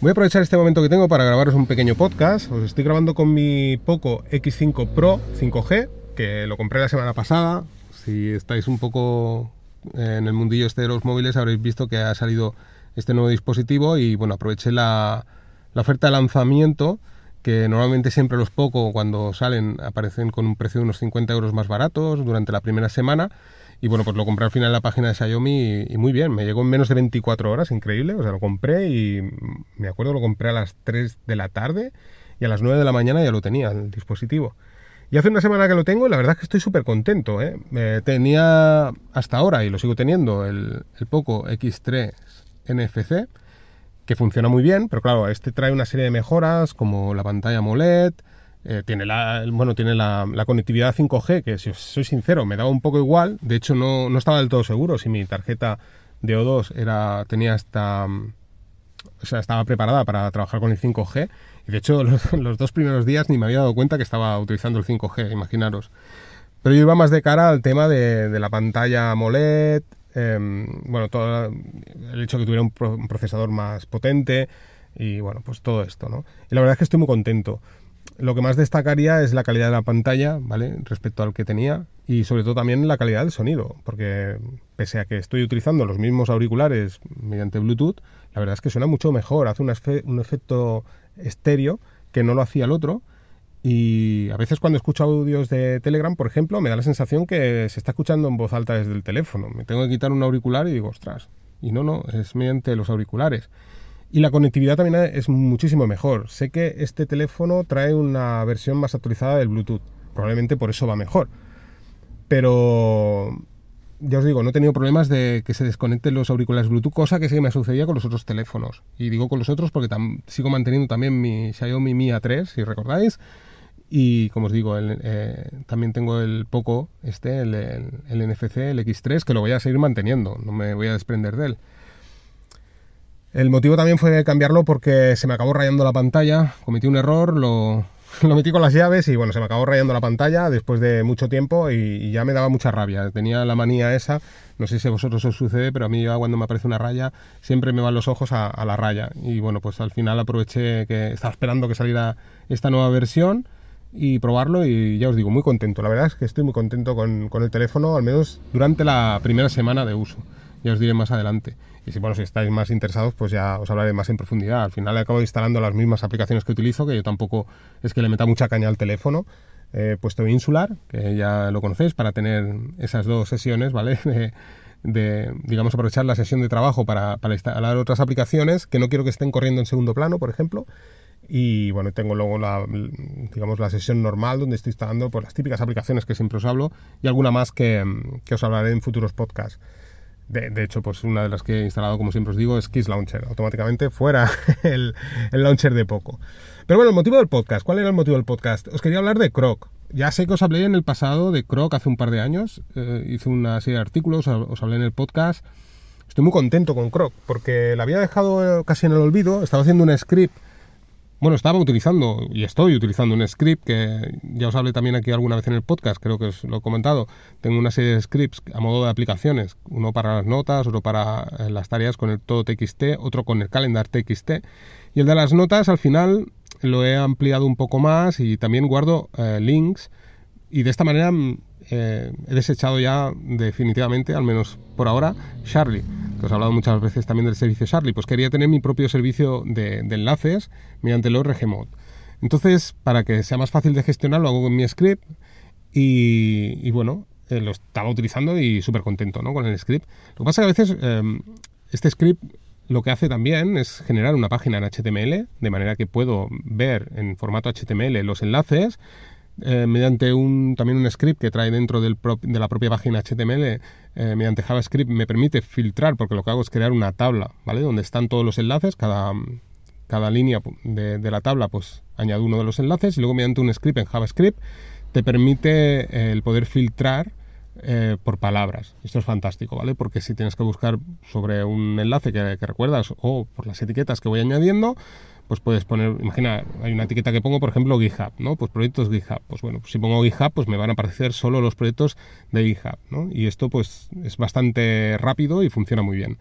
Voy a aprovechar este momento que tengo para grabaros un pequeño podcast. Os estoy grabando con mi Poco X5 Pro 5G, que lo compré la semana pasada. Si estáis un poco en el mundillo este de los móviles habréis visto que ha salido este nuevo dispositivo y bueno, aproveché la, la oferta de lanzamiento que normalmente siempre los Poco cuando salen aparecen con un precio de unos 50 euros más baratos durante la primera semana y bueno, pues lo compré al final en la página de Xiaomi y, muy bien, me llegó en menos de 24 horas, increíble. O sea, lo compré y me acuerdo lo compré a las 3 de la tarde y a las 9 de la mañana ya lo tenía el dispositivo. Y hace una semana que lo tengo y la verdad es que estoy súper contento. ¿eh? tenía hasta ahora, y lo sigo teniendo, el, el Poco X3 NFC, que funciona muy bien, pero claro, este trae una serie de mejoras como la pantalla AMOLED, eh, tiene la, bueno, tiene la, conectividad 5G, que si soy sincero, me daba un poco igual. De hecho, no, no estaba del todo seguro si mi tarjeta de O2 era, tenía esta. O sea, estaba preparada para trabajar con el 5G. Y de hecho, los, dos primeros días ni me había dado cuenta que estaba utilizando el 5G, imaginaros. Pero yo iba más de cara al tema de, la pantalla AMOLED, em, bueno, todo el hecho de que tuviera un, un, procesador más potente y bueno, pues todo esto, ¿no? Y la verdad es que estoy muy contento. Lo que más destacaría es la calidad de la pantalla, ¿vale? Respecto al que tenía y sobre todo también la calidad del sonido, porque pese a que estoy utilizando los mismos auriculares mediante Bluetooth, la verdad es que suena mucho mejor, hace un, un efecto estéreo que no lo hacía el otro. Y a veces cuando escucho audios de Telegram, por ejemplo, me da la sensación que se está escuchando en voz alta desde el teléfono. Me tengo que quitar un auricular y digo, ostras. Y no, no, es mediante los auriculares. Y la conectividad también es muchísimo mejor. Sé que este teléfono trae una versión más actualizada del Bluetooth. Probablemente por eso va mejor. Pero ya os digo, no he tenido problemas de que se desconecten los auriculares Bluetooth, cosa que sí me sucedía con los otros teléfonos. Y digo con los otros porque sigo manteniendo también mi Xiaomi Mi A3, si recordáis. Y como os digo, eh, también tengo el Poco, este, el, el, NFC, el X3, que lo voy a seguir manteniendo, no me voy a desprender de él. El motivo también fue cambiarlo porque se me acabó rayando la pantalla, cometí un error, lo, metí con las llaves y bueno, se me acabó rayando la pantalla después de mucho tiempo y, ya me daba mucha rabia. Tenía la manía esa, no sé si a vosotros os sucede, pero a mí ya cuando me aparece una raya siempre me van los ojos a, la raya. Y bueno, pues al final aproveché que estaba esperando que saliera esta nueva versión y probarlo y ya os digo, muy contento. La verdad es que estoy muy contento con, con el teléfono, al menos durante la primera semana de uso. Ya os diré más adelante. Y si, bueno, si estáis más interesados, pues ya os hablaré más en profundidad. Al final acabo instalando las mismas aplicaciones que utilizo, que yo tampoco es que le meta mucha caña al teléfono. He puesto Insular, que ya lo conocéis, para tener esas dos sesiones, ¿vale? De, digamos, aprovechar la sesión de trabajo para, para, instalar otras aplicaciones que no quiero que estén corriendo en segundo plano, por ejemplo. Y bueno, tengo luego la, digamos, la sesión normal donde estoy instalando pues, las típicas aplicaciones que siempre os hablo y alguna más que, que os hablaré en futuros podcasts. De, hecho, pues una de las que he instalado, como siempre os digo, es Kiss Launcher. Automáticamente fuera el, launcher de poco. Pero bueno, el motivo del podcast. ¿Cuál era el motivo del podcast? Os quería hablar de Croc. Ya sé que os hablé en el pasado de Croc hace un par de años. Eh, hice una serie de artículos, os hablé en el podcast. Estoy muy contento con Croc porque la había dejado casi en el olvido. Estaba haciendo un script bueno, estaba utilizando y estoy utilizando un script que ya os hablé también aquí alguna vez en el podcast, creo que os lo he comentado. Tengo una serie de scripts a modo de aplicaciones, uno para las notas, otro para eh, las tareas con el todo TXT, otro con el calendar TXT. Y el de las notas al final lo he ampliado un poco más y también guardo eh, links y de esta manera mm, eh, he desechado ya definitivamente, al menos por ahora, Charlie que os he hablado muchas veces también del servicio Charlie, pues quería tener mi propio servicio de, enlaces mediante el ORG Entonces, para que sea más fácil de gestionar, lo hago con mi script y, bueno, eh, lo estaba utilizando y súper contento ¿no? con el script. Lo que pasa es que a veces em, este script lo que hace también es generar una página en HTML, de manera que puedo ver en formato HTML los enlaces, eh, mediante un, también un script que trae dentro del de la propia página HTML, eh, mediante JavaScript, me permite filtrar, porque lo que hago es crear una tabla, ¿vale? Donde están todos los enlaces, cada, cada línea de, la tabla, pues añado uno de los enlaces y luego mediante un script en JavaScript te permite eh, el poder filtrar por palabras. Esto es fantástico, ¿vale? Porque si tienes que buscar sobre un enlace que, recuerdas o por las etiquetas que voy añadiendo, pues puedes poner, imagina, hay una etiqueta que pongo, por ejemplo, GitHub, ¿no? Pues proyectos GitHub. Pues bueno, si pongo GitHub, pues me van a aparecer solo los proyectos de GitHub, ¿no? Y esto pues es bastante rápido y funciona muy bien.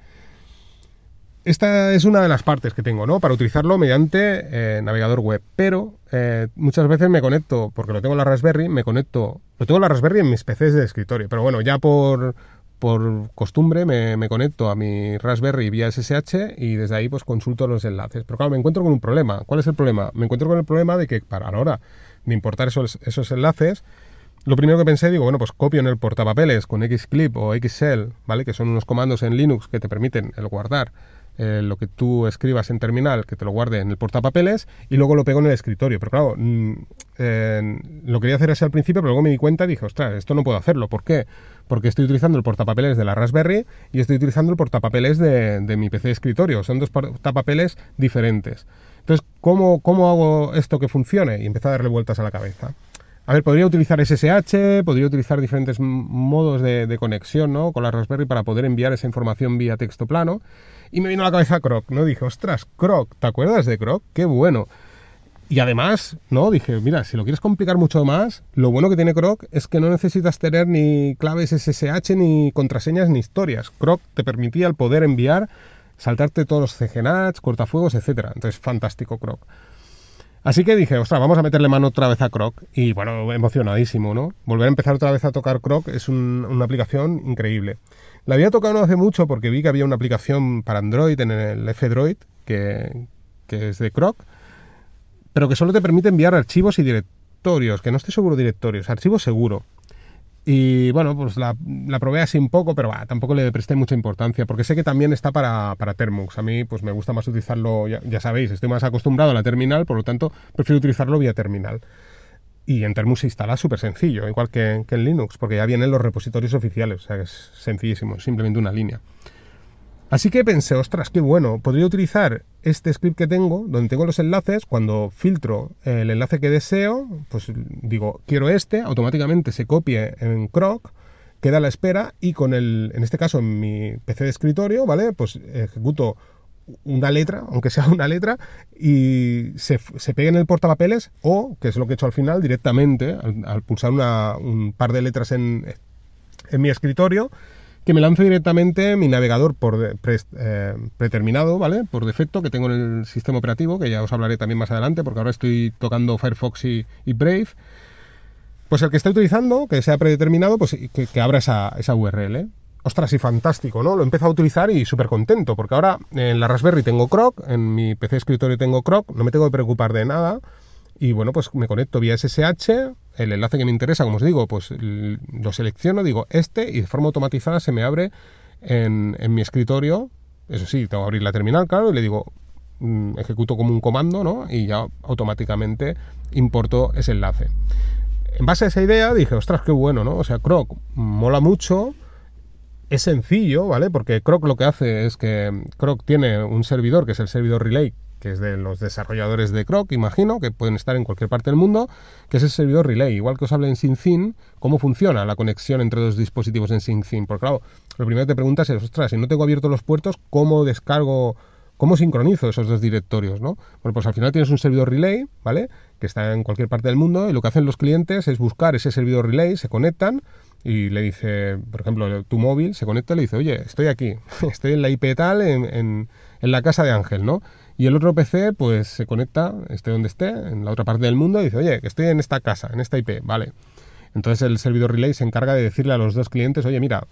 esta es una de las partes que tengo, ¿no? Para utilizarlo mediante eh, navegador web. Pero eh, muchas veces me conecto, porque lo tengo en la Raspberry, me conecto. Lo tengo en la Raspberry en mis PCs de escritorio. Pero bueno, ya por, por costumbre me, conecto a mi Raspberry vía SSH y desde ahí pues consulto los enlaces. Pero claro, me encuentro con un problema. ¿Cuál es el problema? Me encuentro con el problema de que para la hora de importar esos, esos enlaces, lo primero que pensé, digo, bueno, pues copio en el portapapeles con Xclip o Xshell, ¿vale? Que son unos comandos en Linux que te permiten el guardar eh, lo que tú escribas en terminal, que te lo guarde en el portapapeles y luego lo pego en el escritorio. Pero claro, lo quería hacer así al principio, pero luego me di cuenta y dije, ostras, esto no puedo hacerlo. ¿Por qué? Porque estoy utilizando el portapapeles de la Raspberry y estoy utilizando el portapapeles de, mi PC de escritorio. Son dos portapapeles diferentes. Entonces, ¿cómo, ¿cómo hago esto que funcione? Y empecé a darle vueltas a la cabeza. A ver, podría utilizar SSH, podría utilizar diferentes modos de, de, conexión ¿no? con la Raspberry para poder enviar esa información vía texto plano. Y me vino a la cabeza Croc, ¿no? Dije, ostras, Croc, ¿te acuerdas de Croc? Qué bueno. Y además, ¿no? Dije, mira, si lo quieres complicar mucho más, lo bueno que tiene Croc es que no necesitas tener ni claves SSH, ni contraseñas, ni historias. Croc te permitía el poder enviar, saltarte todos los CGNATs, cortafuegos, etc. Entonces, fantástico Croc. Así que dije, ostras, vamos a meterle mano otra vez a Croc. Y bueno, emocionadísimo, ¿no? Volver a empezar otra vez a tocar Croc es una aplicación increíble. La había tocado no hace mucho porque vi que había una aplicación para Android en el F-Droid que, es de Croc, pero que solo te permite enviar archivos y directorios, que no estoy seguro directorios, archivos seguro. Y bueno, pues la, probé así un poco, pero tampoco le presté mucha importancia, porque sé que también está para, para Termux. A mí pues me gusta más utilizarlo, ya, ya, sabéis, estoy más acostumbrado a la terminal, por lo tanto prefiero utilizarlo vía terminal. Y en Termus se instala súper sencillo, igual que, en Linux, porque ya vienen los repositorios oficiales, o sea, es sencillísimo, simplemente una línea. Así que pensé, ostras, qué bueno, podría utilizar este script que tengo, donde tengo los enlaces, cuando filtro el enlace que deseo, pues digo, quiero este, automáticamente se copie en Croc, queda a la espera y con el, en este caso en mi PC de escritorio, ¿vale? Pues ejecuto una letra, aunque sea una letra, y se, se pegue en el portapapeles o, que es lo que he hecho al final, directamente, al, pulsar un par de letras en, en, mi escritorio, que me lance directamente mi navegador por eh, predeterminado, ¿vale? Por defecto, que tengo en el sistema operativo, que ya os hablaré también más adelante, porque ahora estoy tocando Firefox y, Brave. Pues el que esté utilizando, que sea predeterminado, pues que, abra esa, esa URL ostras, y fantástico, ¿no? Lo he empezado a utilizar y súper contento, porque ahora en la Raspberry tengo Croc, en mi PC escritorio tengo Croc, no me tengo que preocupar de nada. Y bueno, pues me conecto vía SSH, el enlace que me interesa, como os digo, pues lo selecciono, digo este, y de forma automatizada se me abre en, mi escritorio. Eso sí, tengo que abrir la terminal, claro, y le digo, mm, ejecuto como un comando, ¿no? Y ya automáticamente importo ese enlace. En base a esa idea dije, ostras, qué bueno, ¿no? O sea, Croc mola mucho es sencillo, ¿vale? Porque Croc lo que hace es que Croc tiene un servidor, que es el servidor Relay, que es de los desarrolladores de Croc, imagino, que pueden estar en cualquier parte del mundo, que es el servidor Relay. Igual que os hablé en SyncThin, cómo funciona la conexión entre dos dispositivos en SyncThin. Porque claro, lo primero que te preguntas es, ostras, si no tengo abiertos los puertos, ¿cómo descargo, cómo sincronizo esos dos directorios, no? Bueno, pues al final tienes un servidor Relay, ¿vale? Que está en cualquier parte del mundo y lo que hacen los clientes es buscar ese servidor Relay, se conectan, y le dice, por ejemplo, tu móvil se conecta y le dice, oye, estoy aquí, estoy en la IP tal, en, en, la casa de Ángel, ¿no? Y el otro PC, pues se conecta, esté donde esté, en la otra parte del mundo, y dice, oye, estoy en esta casa, en esta IP, vale. Entonces el servidor relay se encarga de decirle a los dos clientes, oye, mira,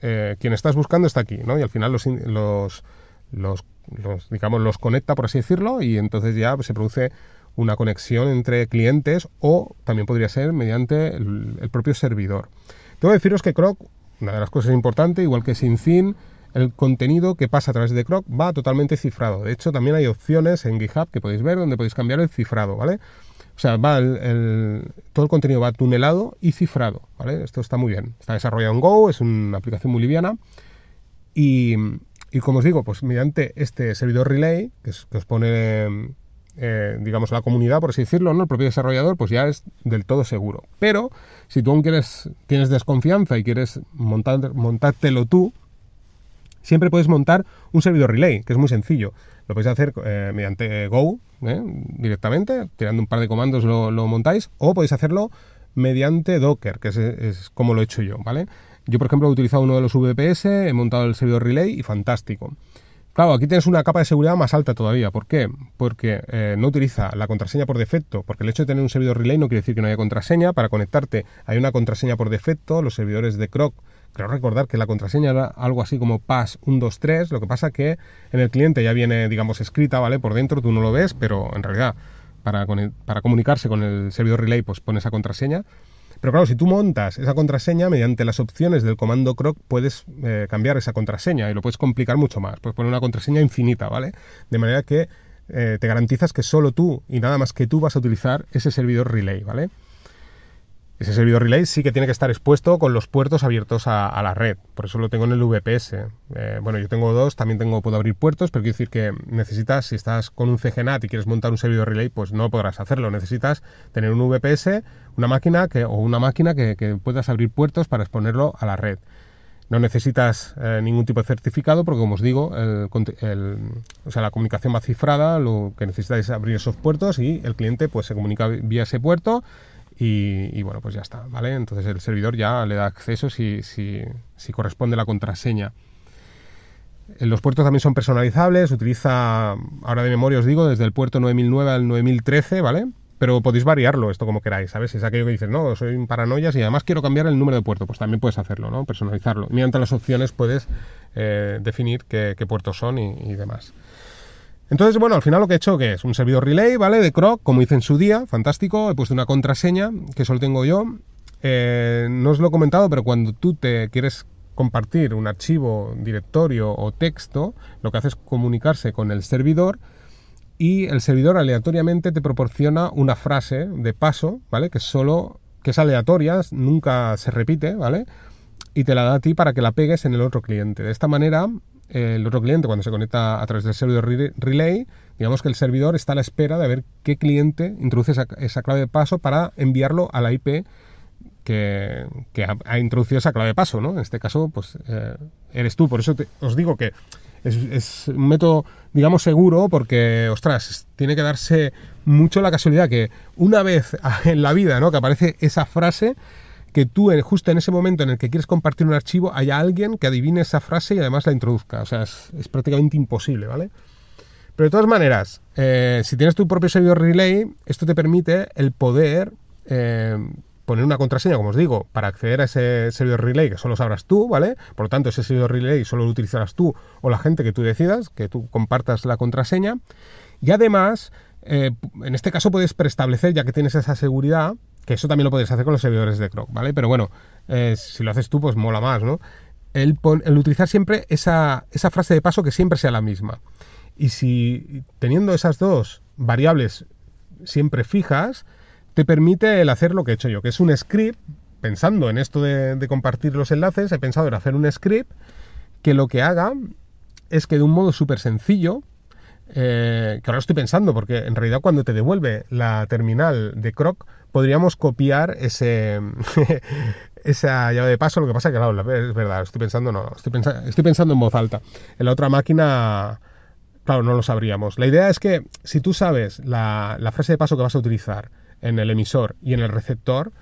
eh, quien estás buscando está aquí, ¿no? Y al final los, los, los, digamos, los conecta, por así decirlo, y entonces ya se produce una conexión entre clientes o también podría ser mediante el, propio servidor. Tengo que deciros que Croc, una de las cosas importantes, igual que SinFin, el contenido que pasa a través de Croc va totalmente cifrado. De hecho, también hay opciones en GitHub que podéis ver donde podéis cambiar el cifrado, ¿vale? O sea, va todo el contenido va tunelado y cifrado, ¿vale? Esto está muy bien. Está desarrollado en Go, es una aplicación muy liviana. Y, como os digo, pues mediante este servidor relay, que os pone eh, digamos, la comunidad, por así decirlo, ¿no? el propio desarrollador, pues ya es del todo seguro. Pero si tú aún quieres, tienes desconfianza y quieres montar, montártelo tú, siempre puedes montar un servidor relay, que es muy sencillo. Lo podéis hacer eh, mediante Go, ¿eh? directamente, tirando un par de comandos lo, montáis, o podéis hacerlo mediante Docker, que es, como lo he hecho yo, ¿vale? Yo, por ejemplo, he utilizado uno de los VPS, he montado el servidor relay y fantástico. Claro, aquí tienes una capa de seguridad más alta todavía. ¿Por qué? Porque eh, no utiliza la contraseña por defecto, porque el hecho de tener un servidor relay no quiere decir que no haya contraseña. Para conectarte hay una contraseña por defecto. Los servidores de Croc, creo recordar que la contraseña era algo así como pass123. Lo que pasa que en el cliente ya viene, digamos, escrita, ¿vale? Por dentro tú no lo ves, pero en realidad para, comunicarse con el servidor relay pues pone esa contraseña. Pero claro, si tú montas esa contraseña, mediante las opciones del comando croc puedes eh, cambiar esa contraseña y lo puedes complicar mucho más. Puedes poner una contraseña infinita, ¿vale? De manera que eh, te garantizas que solo tú y nada más que tú vas a utilizar ese servidor relay, ¿vale? Ese servidor relay sí que tiene que estar expuesto con los puertos abiertos a, la red. Por eso lo tengo en el VPS. Eh, bueno, yo tengo dos, también tengo, puedo abrir puertos, pero quiero decir que necesitas, si estás con un CGNAT y quieres montar un servidor relay, pues no podrás hacerlo. Necesitas tener un VPS, una máquina que, o una máquina que, puedas abrir puertos para exponerlo a la red. No necesitas eh, ningún tipo de certificado porque, como os digo, o sea, la comunicación va cifrada, lo que necesitáis es abrir esos puertos y el cliente pues, se comunica vía ese puerto y, bueno, pues ya está, ¿vale? Entonces el servidor ya le da acceso si, si, corresponde la contraseña. Los puertos también son personalizables, utiliza, ahora de memoria os digo, desde el puerto 9009 al 9013, ¿vale? Pero podéis variarlo esto como queráis, ¿sabes? Es aquello que dices, no, soy un paranoias y además quiero cambiar el número de puerto, pues también puedes hacerlo, ¿no? Personalizarlo. Mediante las opciones puedes eh, definir qué, puertos son y demás. Entonces, bueno, al final lo que he hecho que es un servidor relay, ¿vale? De Croc, como hice en su día, fantástico. He puesto una contraseña, que solo tengo yo. Eh, no os lo he comentado, pero cuando tú te quieres compartir un archivo, directorio o texto, lo que hace es comunicarse con el servidor y el servidor aleatoriamente te proporciona una frase de paso, ¿vale? Que solo que es aleatoria, nunca se repite, ¿vale? Y te la da a ti para que la pegues en el otro cliente. De esta manera, el otro cliente cuando se conecta a través del servidor relay, digamos que el servidor está a la espera de ver qué cliente introduce esa, clave de paso para enviarlo a la IP que, ha, introducido esa clave de paso, ¿no? En este caso, pues eh, eres tú. Por eso os digo que es, un método, digamos, seguro porque, ostras, tiene que darse mucho la casualidad que una vez en la vida, ¿no? Que aparece esa frase, que tú justo en ese momento en el que quieres compartir un archivo haya alguien que adivine esa frase y además la introduzca. O sea, es, prácticamente imposible, ¿vale? Pero de todas maneras, eh, si tienes tu propio servidor relay, esto te permite el poder eh, poner una contraseña, como os digo, para acceder a ese servidor relay que solo sabrás tú, ¿vale? Por lo tanto, ese servidor relay solo lo utilizarás tú o la gente que tú decidas, que tú compartas la contraseña. Y además, eh, en este caso puedes preestablecer, ya que tienes esa seguridad, que eso también lo puedes hacer con los servidores de Croc, ¿vale? Pero bueno, eh, si lo haces tú, pues mola más, ¿no? El, utilizar siempre esa, esa frase de paso que siempre sea la misma. Y si teniendo esas dos variables siempre fijas, te permite el hacer lo que he hecho yo, que es un script, pensando en esto de, compartir los enlaces, he pensado en hacer un script que lo que haga es que de un modo súper sencillo, eh, que ahora estoy pensando, porque en realidad cuando te devuelve la terminal de Croc, podríamos copiar ese esa llave de paso. Lo que pasa es que, claro, es verdad, estoy pensando, no, estoy, estoy pensando en voz alta. En la otra máquina, claro, no lo sabríamos. La idea es que si tú sabes la, la frase de paso que vas a utilizar en el emisor y en el receptor,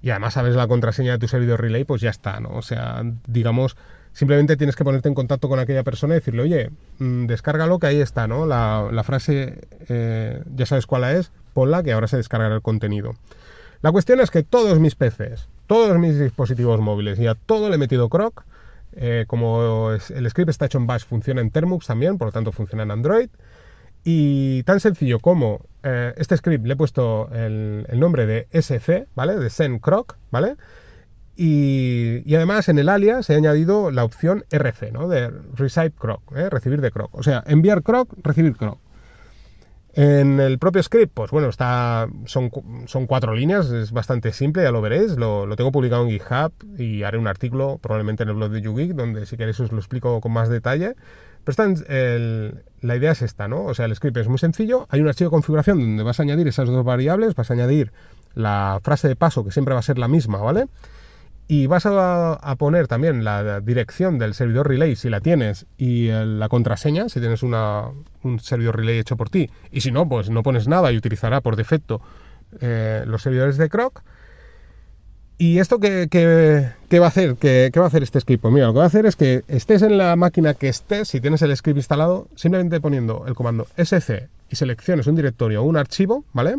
y además sabes la contraseña de tu servidor relay, pues ya está, ¿no? O sea, digamos, simplemente tienes que ponerte en contacto con aquella persona y decirle, oye, mm, descárgalo, que ahí está, ¿no? La, la frase, eh, ya sabes cuál es, ponla, que ahora se descargará el contenido. La cuestión es que todos mis PCs, todos mis dispositivos móviles y a todo le he metido Croc, eh, como el script está hecho en Bash, funciona en Termux también, por lo tanto funciona en Android. Y tan sencillo como eh, este script le he puesto el, nombre de SC, ¿vale? De send croc, ¿vale? Y, además en el alias he añadido la opción RC, ¿no? De receive croc, ¿eh? recibir de croc. O sea, enviar croc, recibir croc. En el propio script, pues bueno, está, son, son cuatro líneas, es bastante simple, ya lo veréis, lo, lo, tengo publicado en GitHub y haré un artículo probablemente en el blog de YouGeek donde si queréis os lo explico con más detalle. Pero el, la idea es esta, ¿no? O sea, el script es muy sencillo, hay un archivo de configuración donde vas a añadir esas dos variables, vas a añadir la frase de paso que siempre va a ser la misma, ¿vale? Y vas a, poner también la dirección del servidor relay si la tienes y la contraseña si tienes una, un servidor relay hecho por ti. Y si no, pues no pones nada y utilizará por defecto eh, los servidores de Croc. ¿Y esto qué, qué, va a hacer? ¿Qué, ¿Qué, va a hacer este script? Pues mira, lo que va a hacer es que estés en la máquina que estés, si tienes el script instalado, simplemente poniendo el comando sc y selecciones un directorio o un archivo, ¿vale?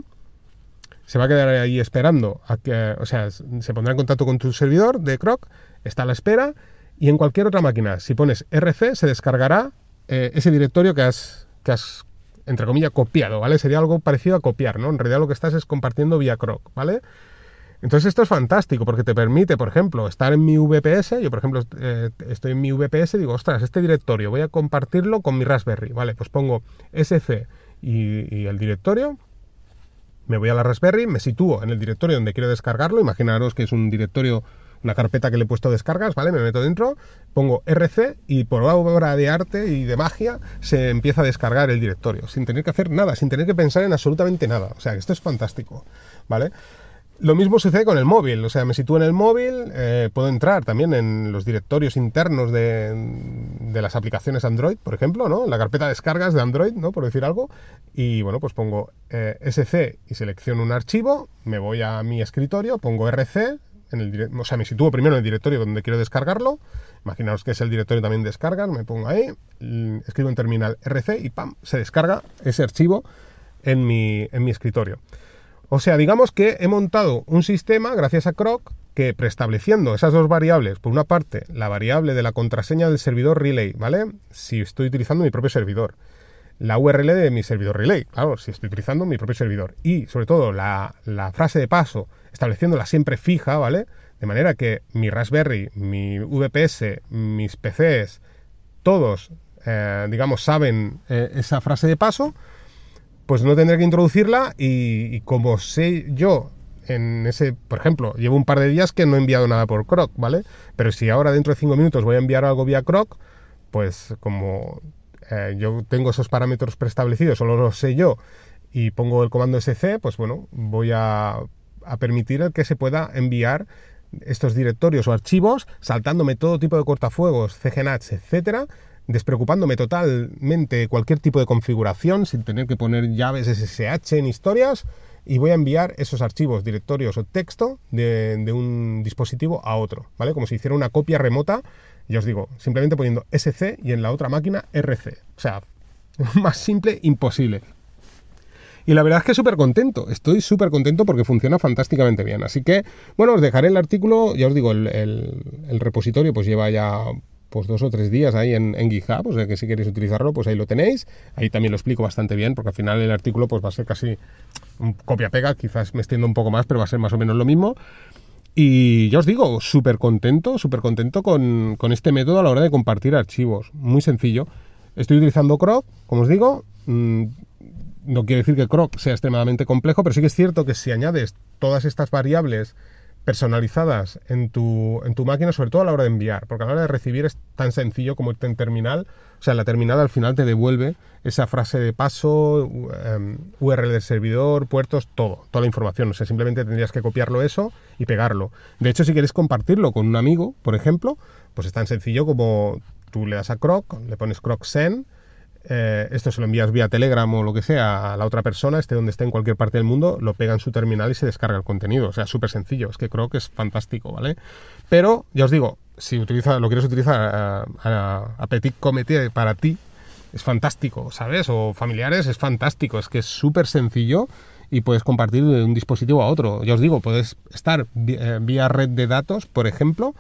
Se va a quedar ahí esperando a que, o sea, se pondrá en contacto con tu servidor de Croc, está a la espera, y en cualquier otra máquina, si pones rc, se descargará eh, ese directorio que has, que has, entre comillas, copiado, ¿vale? Sería algo parecido a copiar, ¿no? En realidad lo que estás es compartiendo vía Croc, ¿vale? Entonces esto es fantástico porque te permite, por ejemplo, estar en mi VPS. Yo, por ejemplo, eh, estoy en mi VPS y digo, ostras, este directorio voy a compartirlo con mi Raspberry. Vale, pues pongo sc y, el directorio. Me voy a la Raspberry, me sitúo en el directorio donde quiero descargarlo. Imaginaros que es un directorio, una carpeta que le he puesto descargas, ¿vale? Me meto dentro, pongo RC y por obra de arte y de magia se empieza a descargar el directorio, sin tener que hacer nada, sin tener que pensar en absolutamente nada. O sea, esto es fantástico, ¿vale? Lo mismo sucede con el móvil, o sea, me sitúo en el móvil, eh, puedo entrar también en los directorios internos de, las aplicaciones Android, por ejemplo, ¿no? La carpeta de descargas de Android, ¿no? Por decir algo. Y bueno, pues pongo eh, SC y selecciono un archivo, me voy a mi escritorio, pongo RC, en el o sea, me sitúo primero en el directorio donde quiero descargarlo. Imaginaos que es el directorio también de descargas, me pongo ahí, escribo en terminal RC y ¡pam! se descarga ese archivo en mi, en mi escritorio. O sea, digamos que he montado un sistema, gracias a Croc, que preestableciendo esas dos variables, por una parte, la variable de la contraseña del servidor relay, ¿vale? Si estoy utilizando mi propio servidor. La URL de mi servidor relay, claro, si estoy utilizando mi propio servidor. Y, sobre todo, la, frase de paso, estableciéndola siempre fija, ¿vale? De manera que mi Raspberry, mi VPS, mis PCs, todos, eh, digamos, saben eh, esa frase de paso pues no tendré que introducirla y, como sé yo en ese, por ejemplo, llevo un par de días que no he enviado nada por Croc, ¿vale? Pero si ahora dentro de cinco minutos voy a enviar algo vía Croc, pues como eh, yo tengo esos parámetros preestablecidos, solo los sé yo, y pongo el comando sc, pues bueno, voy a, a permitir que se pueda enviar estos directorios o archivos, saltándome todo tipo de cortafuegos, CGNAT, etcétera, despreocupándome totalmente cualquier tipo de configuración, sin tener que poner llaves SSH en historias, y voy a enviar esos archivos, directorios o texto de, un dispositivo a otro, ¿vale? Como si hiciera una copia remota, ya os digo, simplemente poniendo SC y en la otra máquina RC. O sea, más simple imposible. Y la verdad es que súper contento, estoy súper contento porque funciona fantásticamente bien. Así que, bueno, os dejaré el artículo, ya os digo, el repositorio pues lleva ya pues dos o tres días ahí en, GitHub, o sea que si queréis utilizarlo, pues ahí lo tenéis. Ahí también lo explico bastante bien, porque al final el artículo pues va a ser casi un copia-pega, quizás me extiendo un poco más, pero va a ser más o menos lo mismo. Y ya os digo, súper contento, súper contento con, este método a la hora de compartir archivos. Muy sencillo. Estoy utilizando Croc, como os digo. Mm, no quiere decir que Croc sea extremadamente complejo, pero sí que es cierto que si añades todas estas variables personalizadas en tu, en tu máquina, sobre todo a la hora de enviar, porque a la hora de recibir es tan sencillo como irte en terminal, o sea, la terminal al final te devuelve esa frase de paso, URL em, del servidor, puertos, todo, toda la información, o sea, simplemente tendrías que copiarlo eso y pegarlo. De hecho, si quieres compartirlo con un amigo, por ejemplo, pues es tan sencillo como tú le das a Croc, le pones Croc Send, eh, esto se lo envías vía Telegram o lo que sea a la otra persona, esté donde esté en cualquier parte del mundo, lo pega en su terminal y se descarga el contenido. O sea, súper sencillo. Es que creo que es fantástico, ¿vale? Pero, ya os digo, si utiliza, lo quieres utilizar a, Petit Comité para ti, es fantástico, ¿sabes? O familiares, es fantástico. Es que es súper sencillo y puedes compartir de un dispositivo a otro. Ya os digo, puedes estar eh, vía red de datos, por ejemplo.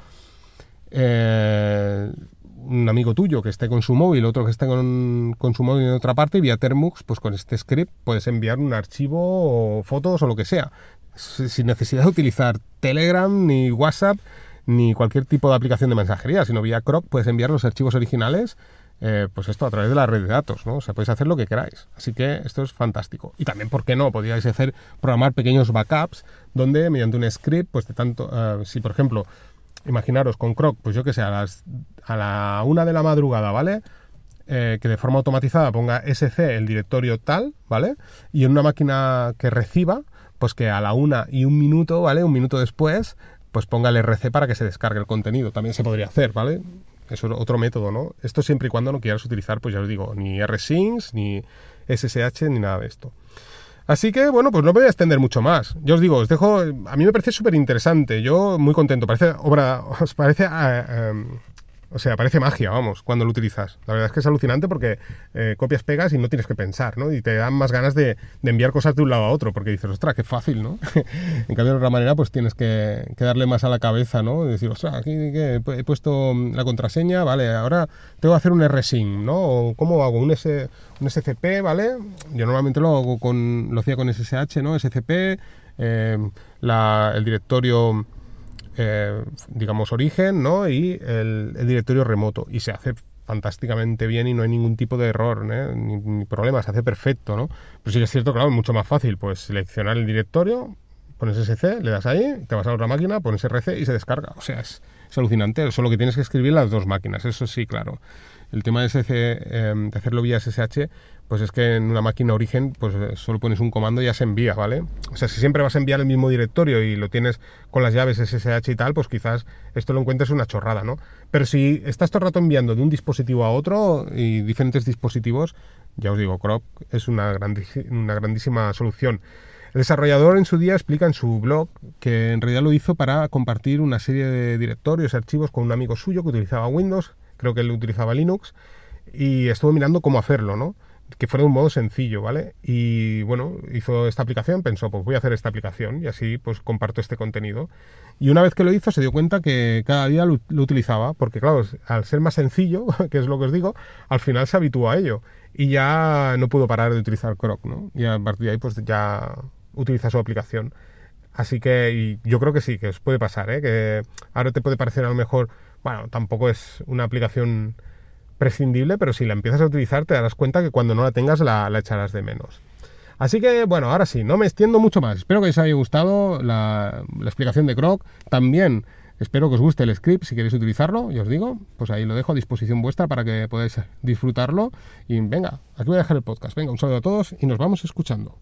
Eh, un amigo tuyo que esté con su móvil, otro que esté con, su móvil en otra parte, y vía Termux, pues con este script puedes enviar un archivo o fotos o lo que sea, sin necesidad de utilizar Telegram, ni WhatsApp, ni cualquier tipo de aplicación de mensajería, sino vía Croc puedes enviar los archivos originales, eh, pues esto a través de la red de datos, ¿no? O sea, podéis hacer lo que queráis. Así que esto es fantástico. Y también, ¿por qué no? Podríais hacer, programar pequeños backups donde mediante un script, pues de tanto, eh, si por ejemplo imaginaros con Croc, pues yo que sé, a, las, a la una de la madrugada, ¿vale? Eh, que de forma automatizada ponga SC el directorio tal, ¿vale? Y en una máquina que reciba, pues que a la una y un minuto, ¿vale? Un minuto después, pues ponga el RC para que se descargue el contenido. También se podría hacer, ¿vale? Eso es otro método, ¿no? Esto siempre y cuando no quieras utilizar, pues ya os digo, ni rsyncs, ni SSH, ni nada de esto. Así que, bueno, pues no me voy a extender mucho más. Yo os digo, os dejo, a mí me parece súper interesante, yo muy contento, parece obra, os parece... eh, em, o sea, parece magia, vamos, cuando lo utilizas. La verdad es que es alucinante porque eh, copias, pegas y no tienes que pensar, ¿no? Y te dan más ganas de, enviar cosas de un lado a otro, porque dices, ostras, qué fácil, ¿no? en cambio, de otra manera, pues tienes que, darle más a la cabeza, ¿no? Y decir, ostras, aquí ¿qué? he puesto la contraseña, vale, ahora tengo que hacer un RSync, ¿no? O cómo hago un, S, un SCP, ¿vale? Yo normalmente lo hago con, lo hacía con SSH, ¿no? SCP, eh, el directorio eh, digamos, origen, ¿no? Y el, directorio remoto. Y se hace fantásticamente bien y no hay ningún tipo de error, ¿eh? ni, ni, problema, se hace perfecto, ¿no? Pero sí que es cierto, claro, es mucho más fácil, pues seleccionar el directorio, pones SC, le das ahí, te vas a otra máquina, pones RC y se descarga. O sea, es, es alucinante, solo que tienes que escribir las dos máquinas, eso sí, claro. El tema de, eh, de hacerlo vía SSH, pues es que en una máquina origen, pues solo pones un comando y ya se envía, ¿vale? O sea, si siempre vas a enviar el mismo directorio y lo tienes con las llaves SSH y tal, pues quizás esto lo encuentres una chorrada, ¿no? Pero si estás todo el rato enviando de un dispositivo a otro y diferentes dispositivos, ya os digo, Crop es una, una grandísima solución. El desarrollador en su día explica en su blog que en realidad lo hizo para compartir una serie de directorios, archivos con un amigo suyo que utilizaba Windows, creo que él utilizaba Linux, y estuvo mirando cómo hacerlo, ¿no? que fuera de un modo sencillo, ¿vale? Y bueno, hizo esta aplicación, pensó, pues voy a hacer esta aplicación y así pues comparto este contenido. Y una vez que lo hizo se dio cuenta que cada día lo, utilizaba, porque claro, al ser más sencillo, que es lo que os digo, al final se habituó a ello y ya no pudo parar de utilizar Croc, ¿no? Y a partir de ahí pues ya utiliza su aplicación. Así que yo creo que sí, que os puede pasar, ¿eh? Que ahora te puede parecer a lo mejor, bueno, tampoco es una aplicación prescindible, pero si la empiezas a utilizar te darás cuenta que cuando no la tengas la, echarás de menos. Así que bueno, ahora sí, no me extiendo mucho más. Espero que os haya gustado la, la explicación de Croc. También espero que os guste el script si queréis utilizarlo, y os digo, pues ahí lo dejo a disposición vuestra para que podáis disfrutarlo. Y venga, aquí voy a dejar el podcast. Venga, un saludo a todos y nos vamos escuchando.